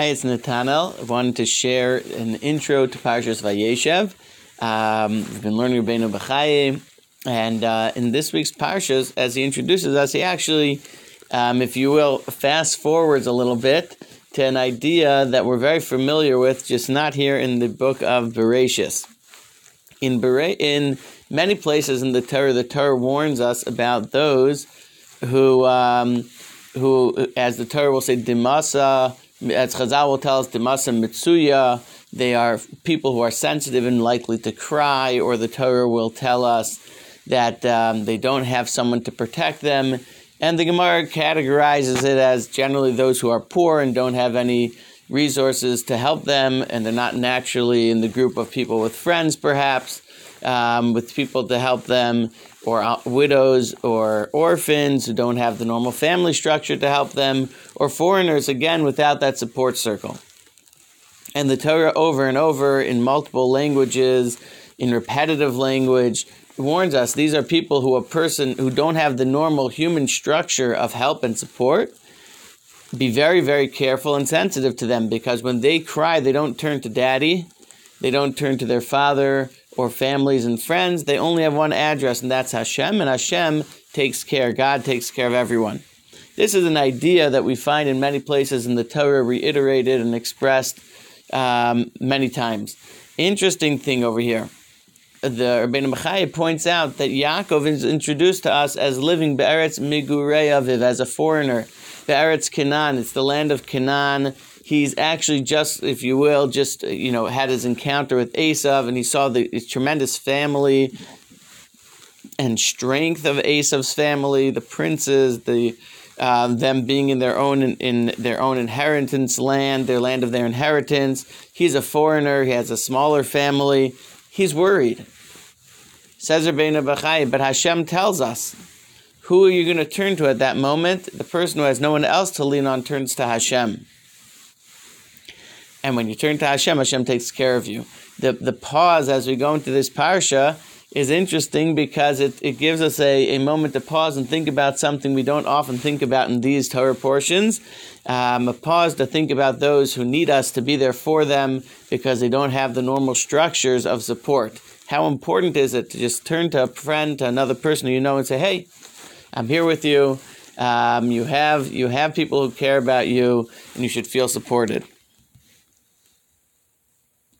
Hi, it's Natanel. I wanted to share an intro to Parshas Vayeshev. Um, we've been learning Rabbeinu B'chaye, and uh, in this week's Parshas, as he introduces us, he actually, um, if you will, fast forwards a little bit to an idea that we're very familiar with, just not here in the book of Bereshis. In, Bere- in many places in the Torah, the Torah warns us about those who, um, who, as the Torah will say, Dimasa, as Chazal will tell us, Dimasa Mitsuya, they are people who are sensitive and likely to cry, or the Torah will tell us that um, they don't have someone to protect them. And the Gemara categorizes it as generally those who are poor and don't have any resources to help them, and they're not naturally in the group of people with friends, perhaps, um, with people to help them, or uh, widows or orphans who don't have the normal family structure to help them, or foreigners, again, without that support circle. And the Torah, over and over in multiple languages, in repetitive language, warns us these are people who a person who don't have the normal human structure of help and support be very very careful and sensitive to them because when they cry they don't turn to daddy they don't turn to their father or families and friends they only have one address and that's Hashem and Hashem takes care God takes care of everyone this is an idea that we find in many places in the Torah reiterated and expressed um, many times interesting thing over here the Rabbeinu B'chai points out that Yaakov is introduced to us as living Be'eretz Migurei Aviv, as a foreigner. Be'eretz Canaan, it's the land of Canaan. He's actually just, if you will, just, you know, had his encounter with Esav and he saw the tremendous family and strength of Esav's family, the princes, the uh, them being in their own in, their own inheritance land, their land of their inheritance. He's a foreigner. He has a smaller family. He's worried. Says Rabbeinu B'chai, but Hashem tells us, who are you going to turn to at that moment? The person who has no one else to lean on turns to Hashem. And when you turn to Hashem, Hashem takes care of you. The, the pause as we go into this parsha is interesting because it, it gives us a, a moment to pause and think about something we don't often think about in these Torah portions. Um, a pause to think about those who need us to be there for them because they don't have the normal structures of support. How important is it to just turn to a friend, to another person you know, and say, "Hey, I'm here with you. Um, you have you have people who care about you, and you should feel supported."